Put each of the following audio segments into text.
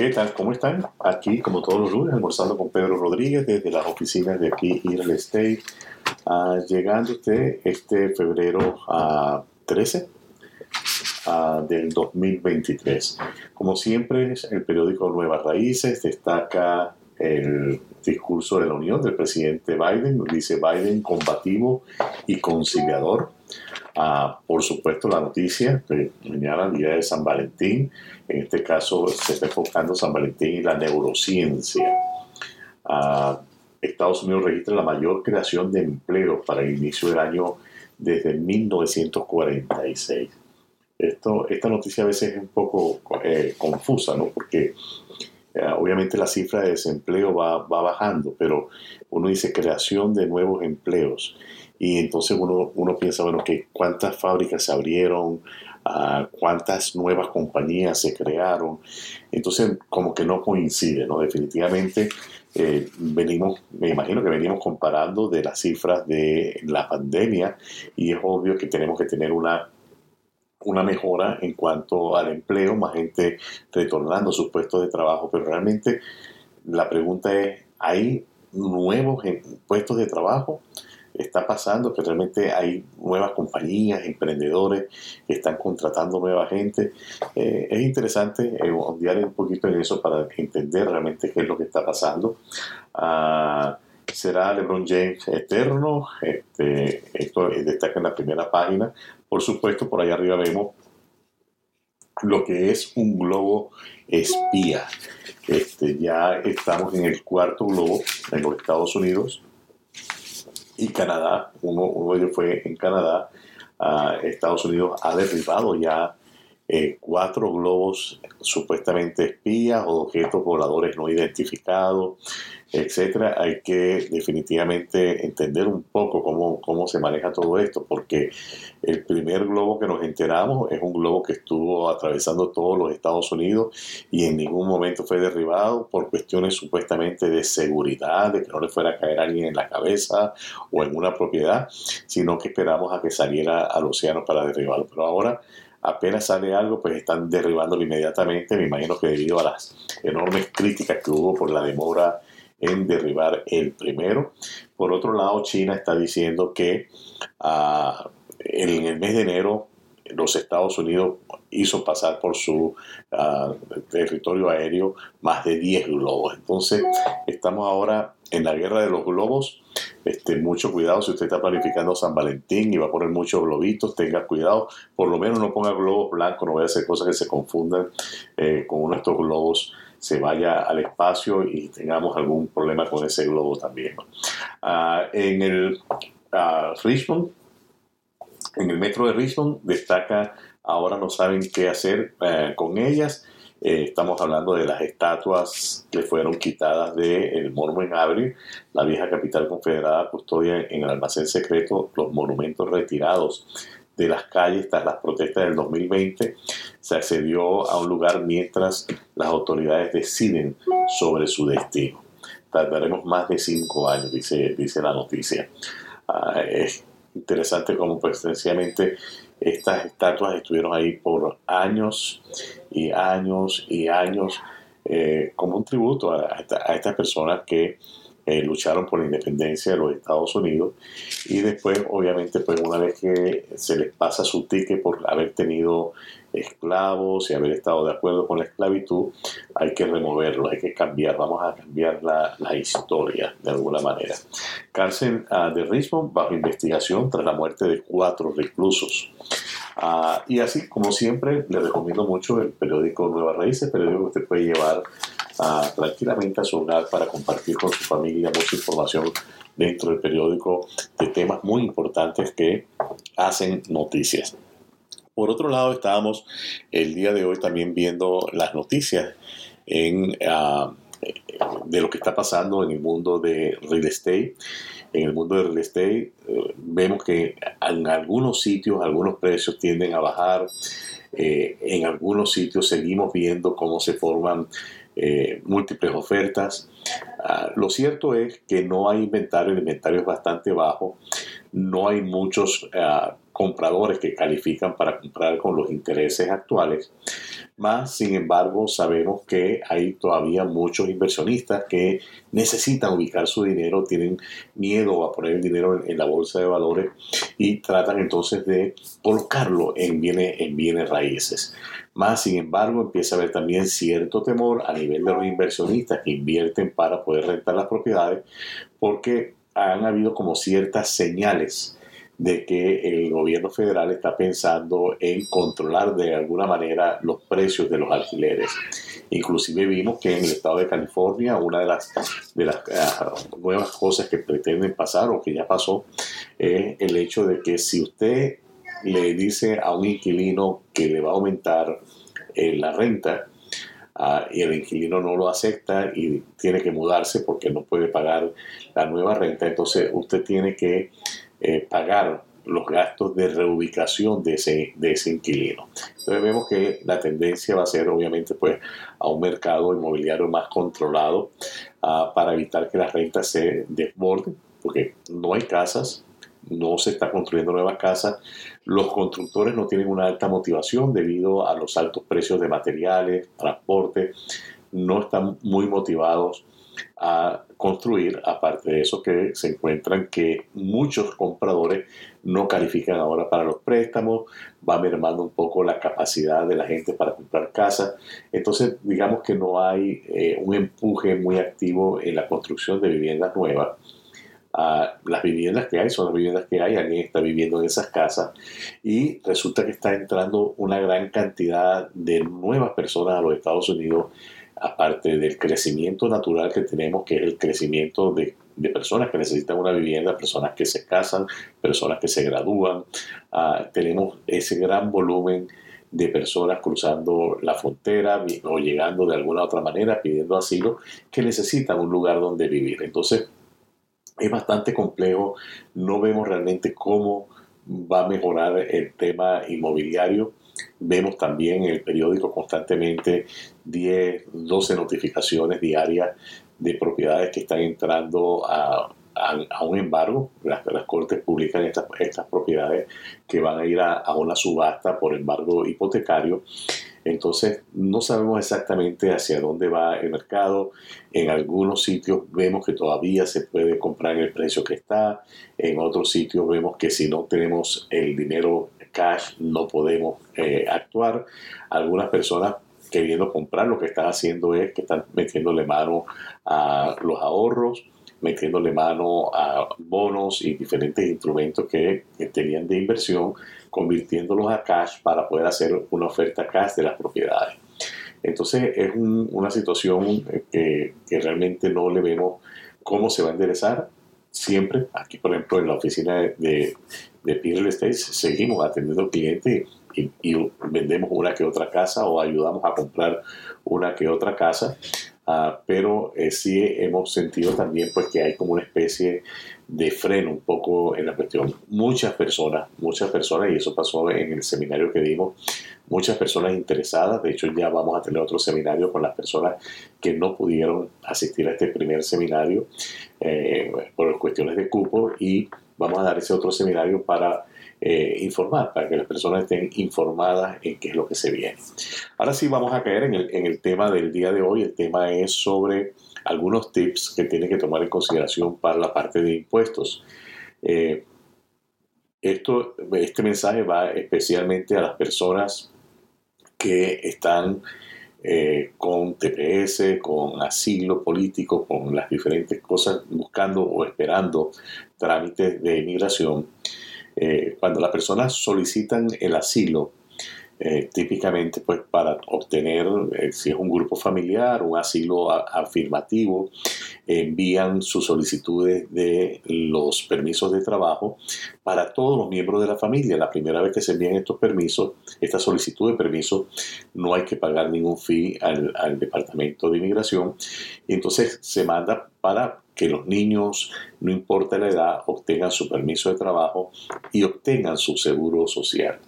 ¿Qué tal? ¿Cómo están? Aquí, como todos los lunes, almorzando con Pedro Rodríguez desde las oficinas de aquí, Real Estate. Ah, llegando usted este febrero a 13 ah, del 2023. Como siempre, el periódico Nuevas Raíces destaca el discurso de la Unión del presidente Biden. Dice Biden combativo y conciliador por supuesto, la noticia que mañana, día de San Valentín, en este caso se está enfocando San Valentín y la neurociencia. Estados Unidos registra la mayor creación de empleos para el inicio del año desde 1946. Esto, esta noticia a veces es un poco eh, confusa, ¿no? Porque obviamente la cifra de desempleo va, va, bajando, pero uno dice creación de nuevos empleos. Y entonces uno, uno piensa, bueno, que cuántas fábricas se abrieron, uh, cuántas nuevas compañías se crearon. Entonces, como que no coincide, ¿no? Definitivamente eh, venimos, me imagino que venimos comparando de las cifras de la pandemia y es obvio que tenemos que tener una una mejora en cuanto al empleo, más gente retornando a sus puestos de trabajo, pero realmente la pregunta es, ¿hay nuevos puestos de trabajo? está pasando, que realmente hay nuevas compañías, emprendedores que están contratando nueva gente. Eh, es interesante eh, un poquito en eso para entender realmente qué es lo que está pasando. Ah, ¿Será LeBron James eterno? Este, esto destaca en la primera página. Por supuesto, por ahí arriba vemos lo que es un globo espía. Este, ya estamos en el cuarto globo en los Estados Unidos y Canadá, uno, de ellos fue en Canadá, Estados Unidos ha derribado ya eh, cuatro globos supuestamente espías o objetos voladores no identificados, etcétera. Hay que definitivamente entender un poco cómo, cómo se maneja todo esto, porque el primer globo que nos enteramos es un globo que estuvo atravesando todos los Estados Unidos y en ningún momento fue derribado por cuestiones supuestamente de seguridad, de que no le fuera a caer alguien en la cabeza o en una propiedad, sino que esperamos a que saliera al océano para derribarlo. Pero ahora apenas sale algo, pues están derribándolo inmediatamente. Me imagino que debido a las enormes críticas que hubo por la demora en derribar el primero. Por otro lado, China está diciendo que ah, en el mes de enero los Estados Unidos hizo pasar por su ah, territorio aéreo más de 10 globos. Entonces, estamos ahora en la guerra de los globos. Este, mucho cuidado si usted está planificando San Valentín y va a poner muchos globitos, tenga cuidado. Por lo menos no ponga globos blancos, no vaya a hacer cosas que se confundan eh, con uno de estos globos se vaya al espacio y tengamos algún problema con ese globo también. Ah, en el Richmond, en el metro de Richmond destaca, ahora no saben qué hacer eh, con ellas. Eh, estamos hablando de las estatuas que fueron quitadas del el Monument Avenue, la vieja capital confederada custodia en el almacén secreto los monumentos retirados de las calles tras las protestas del 2020. Se accedió a un lugar mientras las autoridades deciden sobre su destino. Tardaremos más de cinco años, dice, dice la noticia. Ah, interesante como pues sencillamente estas estatuas estuvieron ahí por años y años y años eh, como un tributo a, a, estas personas que eh, lucharon por la independencia de los Estados Unidos y después obviamente pues una vez que se les pasa su ticket por haber tenido esclavos y haber estado de acuerdo con la esclavitud, hay que removerlo, hay que cambiar, vamos a cambiar la, la historia de alguna manera. Cárcel uh, de Richmond bajo investigación tras la muerte de cuatro reclusos. Uh, y así, como siempre, le recomiendo mucho el periódico Nueva Raíces, periódico que usted puede llevar uh, tranquilamente a su hogar para compartir con su familia mucha información dentro del periódico de temas muy importantes que hacen noticias. Por otro lado, estábamos el día de hoy también viendo las noticias ah, de lo que está pasando en el mundo de real estate. En el mundo de real estate eh, vemos que en algunos sitios algunos precios tienden a bajar. Eh, en algunos sitios seguimos viendo cómo se forman eh, múltiples ofertas. Ah, lo cierto es que no hay inventario, el inventario es bastante bajo, no hay muchos ah, compradores que califican para comprar con los intereses actuales. Más, sin embargo, sabemos que hay todavía muchos inversionistas que necesitan ubicar su dinero, tienen miedo a poner el dinero en, la bolsa de valores y tratan entonces de colocarlo en bienes, en bienes raíces. Más, sin embargo, empieza a haber también cierto temor a nivel de los inversionistas que invierten para poder rentar las propiedades, porque han habido como ciertas señales de que el gobierno federal está pensando en controlar de alguna manera los precios de los alquileres. Inclusive vimos que en el estado de California una de las, de las ah, nuevas cosas que pretenden pasar o que ya pasó es el hecho de que si usted le dice a un inquilino que le va a aumentar eh, la renta, ah, y el inquilino no lo acepta y tiene que mudarse porque no puede pagar la nueva renta, entonces usted tiene que eh, pagar los gastos de reubicación de ese, de ese inquilino. Entonces vemos que la tendencia va a ser obviamente pues a un mercado inmobiliario más controlado ah, para evitar que las rentas se desborden, porque no hay casas, no se está construyendo nuevas casas, los constructores no tienen una alta motivación debido a los altos precios de materiales, transporte, no están muy motivados a construir, aparte de eso que se encuentran que muchos compradores no califican ahora para los préstamos, va mermando un poco la capacidad de la gente para comprar casas, entonces digamos que no hay eh, un empuje muy activo en la construcción de viviendas nuevas. Ah, las viviendas que hay son las viviendas que hay, alguien está viviendo en esas casas y resulta que está entrando una gran cantidad de nuevas personas a los Estados Unidos aparte del crecimiento natural que tenemos, que es el crecimiento de, personas que necesitan una vivienda, personas que se casan, personas que se gradúan, ah, tenemos ese gran volumen de personas cruzando la frontera o llegando de alguna otra manera pidiendo asilo que necesitan un lugar donde vivir. Entonces, es bastante complejo, no vemos realmente cómo va a mejorar el tema inmobiliario Vemos también en el periódico constantemente 10, 12 notificaciones diarias de propiedades que están entrando a, un embargo. Las, cortes publican estas, estas propiedades que van a ir a, a una subasta por embargo hipotecario. Entonces, no sabemos exactamente hacia dónde va el mercado. En algunos sitios vemos que todavía se puede comprar en el precio que está. En otros sitios vemos que si no tenemos el dinero cash no podemos eh, actuar. Algunas personas queriendo comprar lo que están haciendo es que están metiéndole mano a los ahorros, metiéndole mano a bonos y diferentes instrumentos que, tenían de inversión, convirtiéndolos a cash para poder hacer una oferta cash de las propiedades. Entonces es una situación que, que, realmente no le vemos cómo se va a enderezar. Siempre, aquí por ejemplo en la oficina de, de Real Estate seguimos atendiendo al cliente y, vendemos una que otra casa o ayudamos a comprar una que otra casa. Ah, pero eh, sí hemos sentido también pues que hay como una especie de freno un poco en la cuestión. Muchas personas, muchas personas, y eso pasó en el seminario que dimos, muchas personas interesadas, de hecho ya vamos a tener otro seminario con las personas que no pudieron asistir a este primer seminario eh, por cuestiones de cupo y vamos a dar ese otro seminario para eh, informar, para que las personas estén informadas en qué es lo que se viene. Ahora sí vamos a caer en el, tema del día de hoy. El tema es sobre algunos tips que tienen que tomar en consideración para la parte de impuestos. Eh, esto, este mensaje va especialmente a las personas que están eh, con TPS, con asilo político, con las diferentes cosas, buscando o esperando trámites de inmigración. Eh, cuando las personas solicitan el asilo, eh, típicamente pues para obtener, eh, si es un grupo familiar, un asilo afirmativo, envían sus solicitudes de los permisos de trabajo para todos los miembros de la familia. La primera vez que se envían estos permisos, esta solicitud de permiso, no hay que pagar ningún fee al, al Departamento de Inmigración. Y entonces se manda para que los niños, no importa la edad, obtengan su permiso de trabajo y obtengan su seguro social.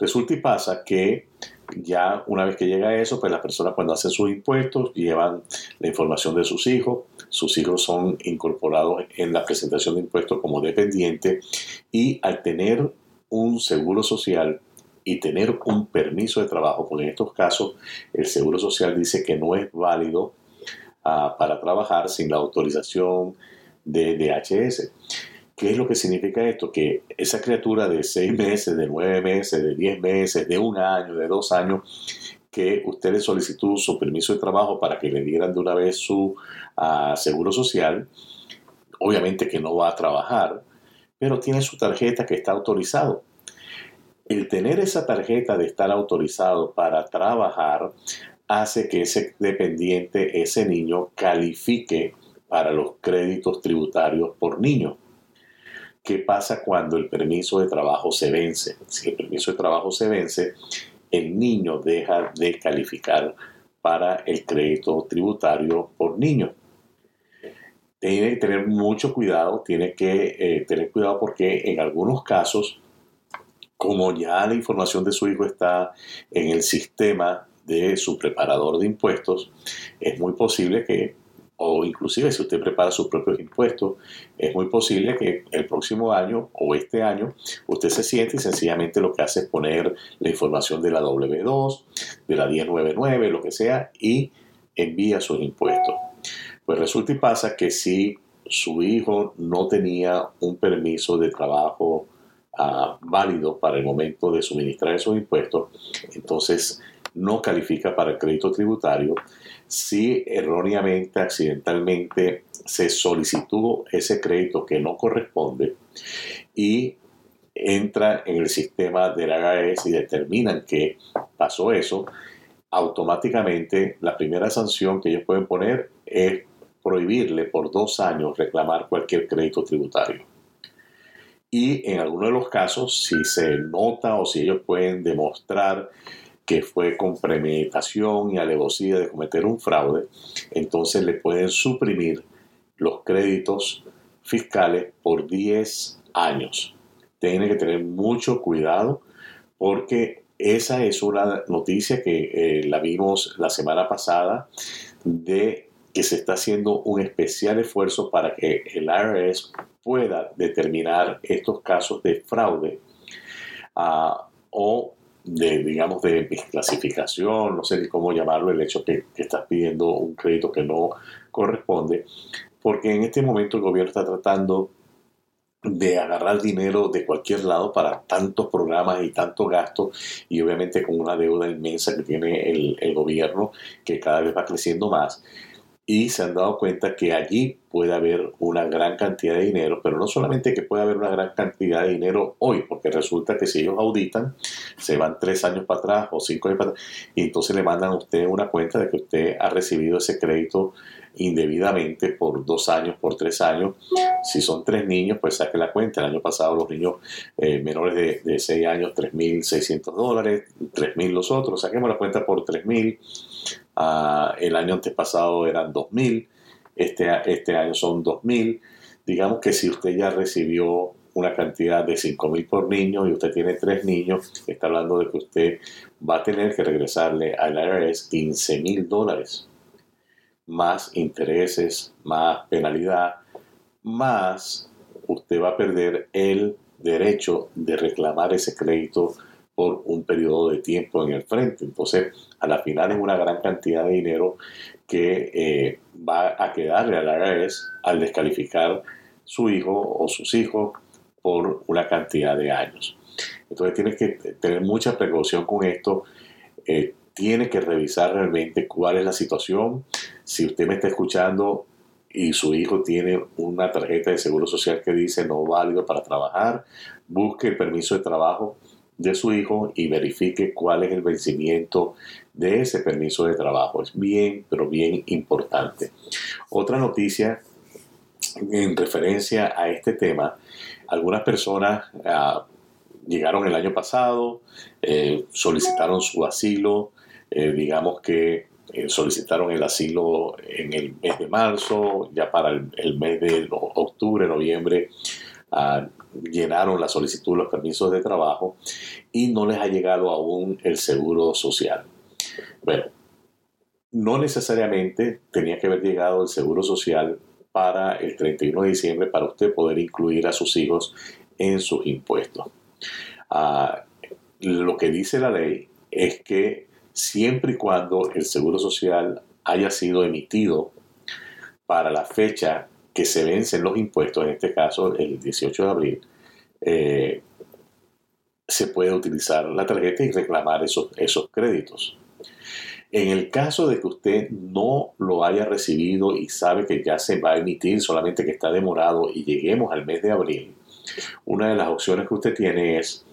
Resulta y pasa que ya una vez que llega eso, pues las personas cuando hacen sus impuestos llevan la información de sus hijos, sus hijos son incorporados en la presentación de impuestos como dependientes y al tener un seguro social y tener un permiso de trabajo, porque en estos casos el seguro social dice que no es válido ah, para trabajar sin la autorización de DHS. ¿Qué es lo que significa esto? Que esa criatura de seis meses, de nueve meses, de diez meses, de un año, de dos años, que usted le solicitó su permiso de trabajo para que le dieran de una vez su ah, seguro social, obviamente que no va a trabajar, pero tiene su tarjeta que está autorizado. El tener esa tarjeta de estar autorizado para trabajar hace que ese dependiente, ese niño, califique para los créditos tributarios por niño. ¿Qué pasa cuando el permiso de trabajo se vence? Si el permiso de trabajo se vence, el niño deja de calificar para el crédito tributario por niño. Tiene que tener mucho cuidado, tiene que eh, tener cuidado porque en algunos casos, como ya la información de su hijo está en el sistema de su preparador de impuestos, es muy posible que o inclusive si usted prepara sus propios impuestos, es muy posible que el próximo año o este año usted se siente y sencillamente lo que hace es poner la información de la W2, de la 1099, lo que sea, y envía sus impuestos. Pues resulta y pasa que si su hijo no tenía un permiso de trabajo ah, válido para el momento de suministrar esos impuestos, entonces no califica para el crédito tributario si erróneamente, accidentalmente se solicitó ese crédito que no corresponde y entra en el sistema del AGS y determinan que pasó eso, automáticamente la primera sanción que ellos pueden poner es prohibirle por dos años reclamar cualquier crédito tributario. Y en algunos de los casos, si se nota o si ellos pueden demostrar que fue con premeditación y alevosía de cometer un fraude, entonces le pueden suprimir los créditos fiscales por 10 años. Tiene que tener mucho cuidado porque esa es una noticia que eh, la vimos la semana pasada de que se está haciendo un especial esfuerzo para que el IRS pueda determinar estos casos de fraude uh, o de, digamos, de desclasificación, no sé cómo llamarlo, el hecho que, que estás pidiendo un crédito que no corresponde, porque en este momento el gobierno está tratando de agarrar dinero de cualquier lado para tantos programas y tantos gastos y obviamente con una deuda inmensa que tiene el gobierno que cada vez va creciendo más y se han dado cuenta que allí puede haber una gran cantidad de dinero, pero no solamente que puede haber una gran cantidad de dinero hoy, porque resulta que si ellos auditan, se van tres años para atrás o cinco años para atrás, y entonces le mandan a usted una cuenta de que usted ha recibido ese crédito indebidamente por dos años, por tres años. Si son tres niños, pues saque la cuenta. El año pasado los niños eh, menores de, de seis años, 3.600 dólares, 3.000 los otros, saquemos la cuenta por 3.000 Ah, el año antepasado eran 2.000, este, este año son 2.000. Digamos que si usted ya recibió una cantidad de 5.000 por niño y usted tiene tres niños, está hablando de que usted va a tener que regresarle al IRS 15.000 dólares, más intereses, más penalidad, más usted va a perder el derecho de reclamar ese crédito por un periodo de tiempo en el frente. Entonces, a la final es una gran cantidad de dinero que eh, va a quedarle al IRS al descalificar su hijo o sus hijos por una cantidad de años. Entonces tiene que tener mucha precaución con esto. Eh, tiene que revisar realmente cuál es la situación. Si usted me está escuchando y su hijo tiene una tarjeta de seguro social que dice no válido para trabajar, busque el permiso de trabajo de su hijo y verifique cuál es el vencimiento de ese permiso de trabajo. Es bien, pero bien importante. Otra noticia en referencia a este tema, algunas personas ah, llegaron el año pasado, eh, solicitaron su asilo, eh, digamos que eh, solicitaron el asilo en el mes de marzo, ya para el mes de octubre, noviembre llenaron la solicitud, los permisos de trabajo y no les ha llegado aún el seguro social. Bueno, no necesariamente tenía que haber llegado el seguro social para el 31 de diciembre para usted poder incluir a sus hijos en sus impuestos. Ah, lo que dice la ley es que siempre y cuando el Seguro Social haya sido emitido para la fecha que se vencen los impuestos, en este caso el 18 de abril, eh, se puede utilizar la tarjeta y reclamar esos, esos créditos. En el caso de que usted no lo haya recibido y sabe que ya se va a emitir, solamente que está demorado y lleguemos al mes de abril, una de las opciones que usted tiene es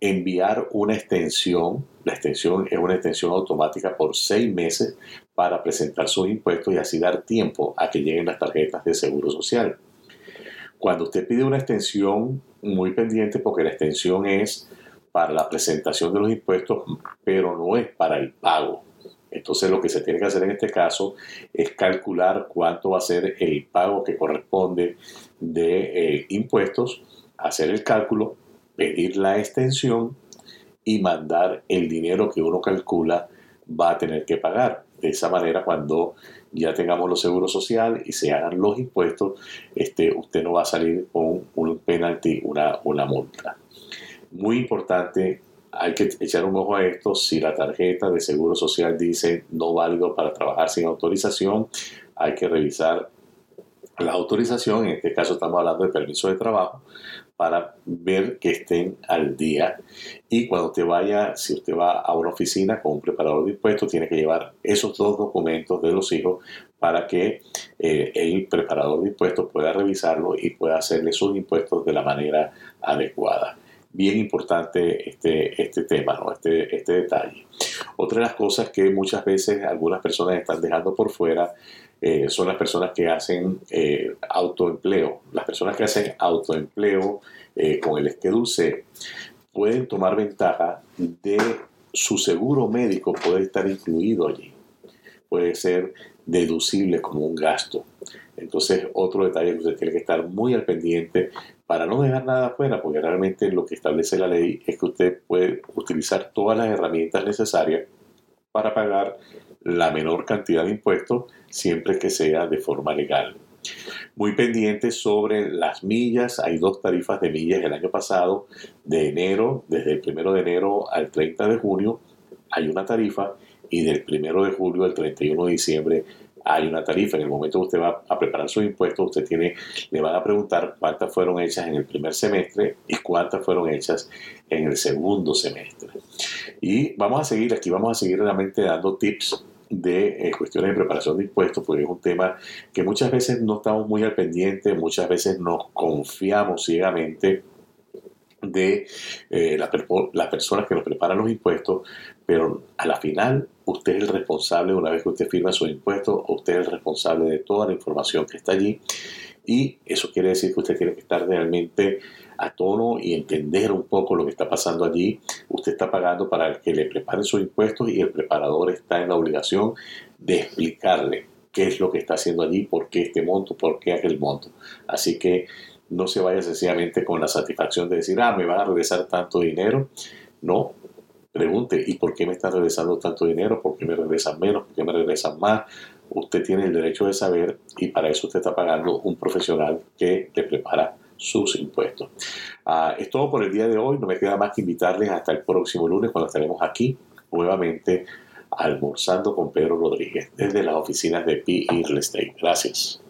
enviar una extensión. La extensión es una extensión automática por seis meses para presentar sus impuestos y así dar tiempo a que lleguen las tarjetas de seguro social. Cuando usted pide una extensión, muy pendiente porque la extensión es para la presentación de los impuestos, pero no es para el pago. Entonces lo que se tiene que hacer en este caso es calcular cuánto va a ser el pago que corresponde de eh, impuestos, hacer el cálculo, pedir la extensión y mandar el dinero que uno calcula va a tener que pagar. De esa manera, cuando ya tengamos los seguros sociales y se hagan los impuestos, este, usted no va a salir con un penalti, una, una multa. Muy importante, hay que echar un ojo a esto. Si la tarjeta de seguro social dice no válido para trabajar sin autorización, hay que revisar la autorización. En este caso estamos hablando de permiso de trabajo para ver que estén al día. Y cuando usted vaya, si usted va a una oficina con un preparador de impuestos, tiene que llevar esos dos documentos de los hijos para que eh, el preparador de impuestos pueda revisarlo y pueda hacerle sus impuestos de la manera adecuada. Bien importante este, este tema, ¿no? este, este detalle. Otra de las cosas que muchas veces algunas personas están dejando por fuera eh, son las personas que hacen eh, autoempleo. Las personas que hacen autoempleo eh, con el Schedule pueden tomar ventaja de su seguro médico, puede estar incluido allí. Puede ser deducible como un gasto. Entonces, otro detalle que usted tiene que estar muy al pendiente para no dejar nada afuera, porque realmente lo que establece la ley es que usted puede utilizar todas las herramientas necesarias para pagar la menor cantidad de impuestos siempre que sea de forma legal. Muy pendiente sobre las millas, hay dos tarifas de millas el año pasado, de enero, desde el primero de enero al 30 de junio, hay una tarifa y del primero de julio al 31 de diciembre hay una tarifa. En el momento que usted va a preparar sus impuestos, usted tiene, le van a preguntar cuántas fueron hechas en el primer semestre y cuántas fueron hechas en el segundo semestre. Y vamos a seguir, aquí vamos a seguir realmente dando tips de eh, cuestiones de preparación de impuestos, porque es un tema que muchas veces no estamos muy al pendiente, muchas veces nos confiamos ciegamente de eh, las personas que nos preparan los impuestos, pero a la final usted es el responsable, una vez que usted firma sus impuestos, usted es el responsable de toda la información que está allí y eso quiere decir que usted tiene que estar realmente a tono y entender un poco lo que está pasando allí. Usted está pagando para que le preparen sus impuestos y el preparador está en la obligación de explicarle qué es lo que está haciendo allí, por qué este monto, por qué aquel monto. Así que no se vaya sencillamente con la satisfacción de decir, ah, me van a regresar tanto dinero. No, pregunte, ¿y por qué me están regresando tanto dinero? ¿Por qué me regresan menos? ¿Por qué me regresan más? Usted tiene el derecho de saber y para eso usted está pagando un profesional que le prepara sus impuestos. Ah, es todo por el día de hoy. No me queda más que invitarles hasta el próximo lunes cuando estaremos aquí nuevamente almorzando con Pedro Rodríguez desde las oficinas de PE Real Estate. Gracias.